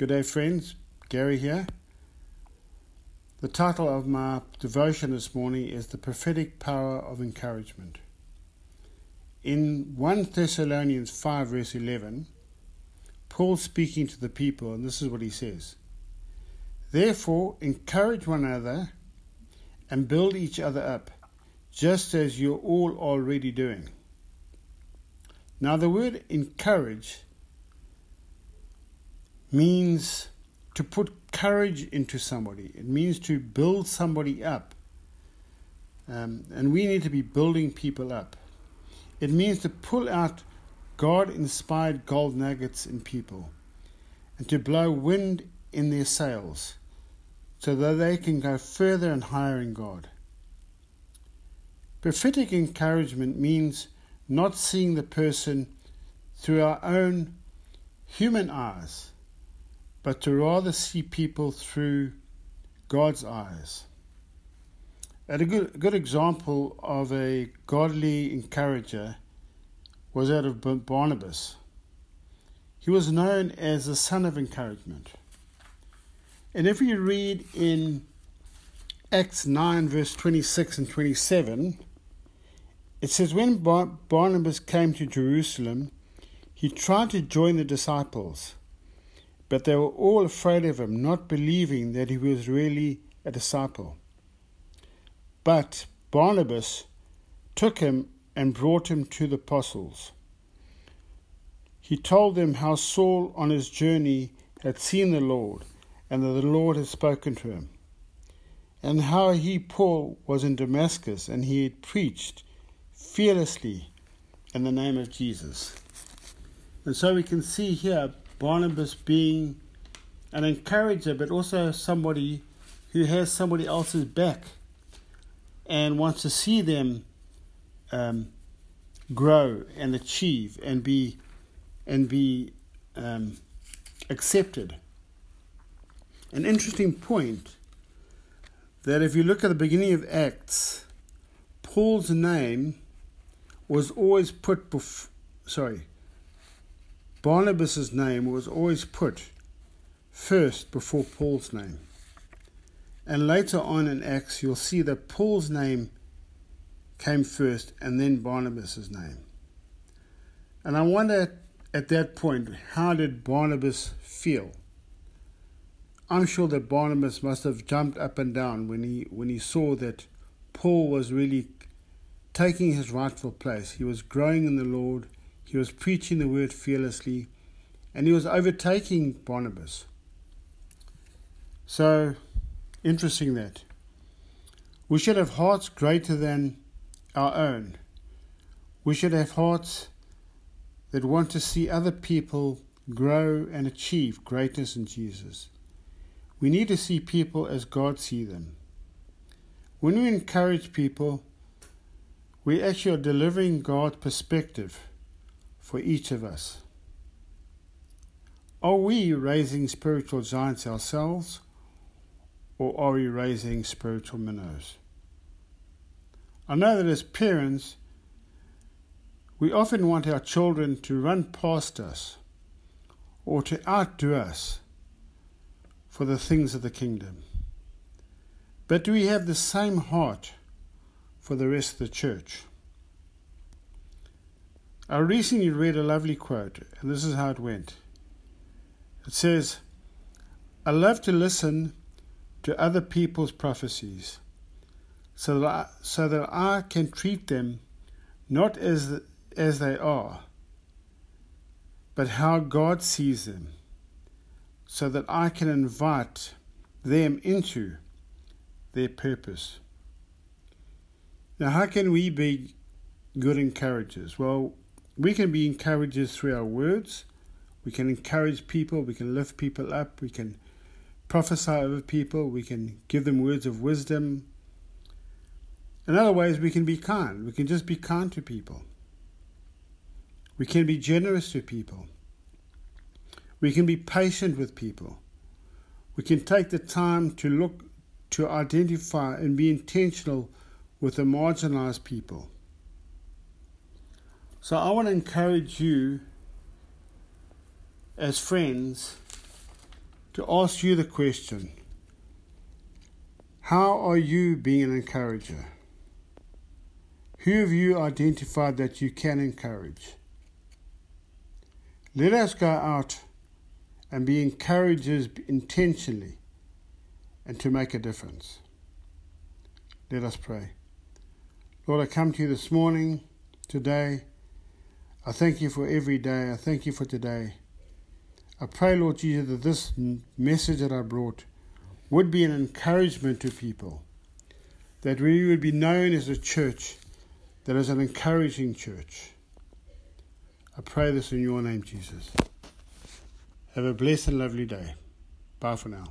Good day, friends. Gary here. The title of my devotion this morning is The Prophetic Power of Encouragement. In 1 Thessalonians 5, verse 11, Paul speaking to the people, and this is what he says Therefore, encourage one another and build each other up, just as you're all already doing. Now, the word encourage means to put courage into somebody, it means to build somebody up. Um, and we need to be building people up. It means to pull out God inspired gold nuggets in people and to blow wind in their sails so that they can go further and higher in God. Prophetic encouragement means not seeing the person through our own human eyes, but to rather see people through God's eyes. And a good, good example of a godly encourager was that of Barnabas. He was known as the son of encouragement. And if you read in Acts 9, verse 26 and 27, it says, When Barnabas came to Jerusalem, he tried to join the disciples, but they were all afraid of him, not believing that he was really a disciple. But Barnabas took him and brought him to the apostles. He told them how Saul on his journey had seen the Lord and that the Lord had spoken to him, and how he, Paul, was in Damascus and he had preached fearlessly in the name of Jesus. And so we can see here Barnabas being an encourager, but also somebody who has somebody else's back and wants to see them um, grow and achieve and be and be um, accepted. An interesting point that if you look at the beginning of Acts, Paul's name was always put before, sorry, Barnabas's name was always put first before Paul's name. And later on in Acts, you'll see that Paul's name came first and then Barnabas's name. And I wonder at that point, how did Barnabas feel? I'm sure that Barnabas must have jumped up and down when he when he saw that Paul was really taking his rightful place. He was growing in the Lord, he was preaching the word fearlessly, and he was overtaking Barnabas. So interesting that. We should have hearts greater than our own. We should have hearts that want to see other people grow and achieve greatness in Jesus. We need to see people as God sees them. When we encourage people, we actually are delivering God's perspective for each of us. Are we raising spiritual giants ourselves, or are we raising spiritual minnows? I know that as parents, we often want our children to run past us or to outdo us for the things of the kingdom. But do we have the same heart for the rest of the church? I recently read a lovely quote, and this is how it went. It says, I love to listen to other people's prophecies so that I, so that I can treat them not as as they are, but how God sees them, so that I can invite them into their purpose. Now, how can we be good encouragers? Well, we can be encouragers through our words. We can encourage people. We can lift people up. We can prophesy over people. We can give them words of wisdom. In other ways, we can be kind. We can just be kind to people. We can be generous to people. We can be patient with people. We can take the time to look, to identify and be intentional with the marginalized people. So I want to encourage you as friends to ask you the question How are you being an encourager? Who have you identified that you can encourage? Let us go out and be encouragers intentionally and to make a difference. Let us pray. Lord, I come to you this morning, today. I thank you for every day. I thank you for today. I pray, Lord Jesus, that this message that I brought would be an encouragement to people, that we would be known as a church that is an encouraging church. I pray this in your name, Jesus. Have a blessed and lovely day. Bye for now.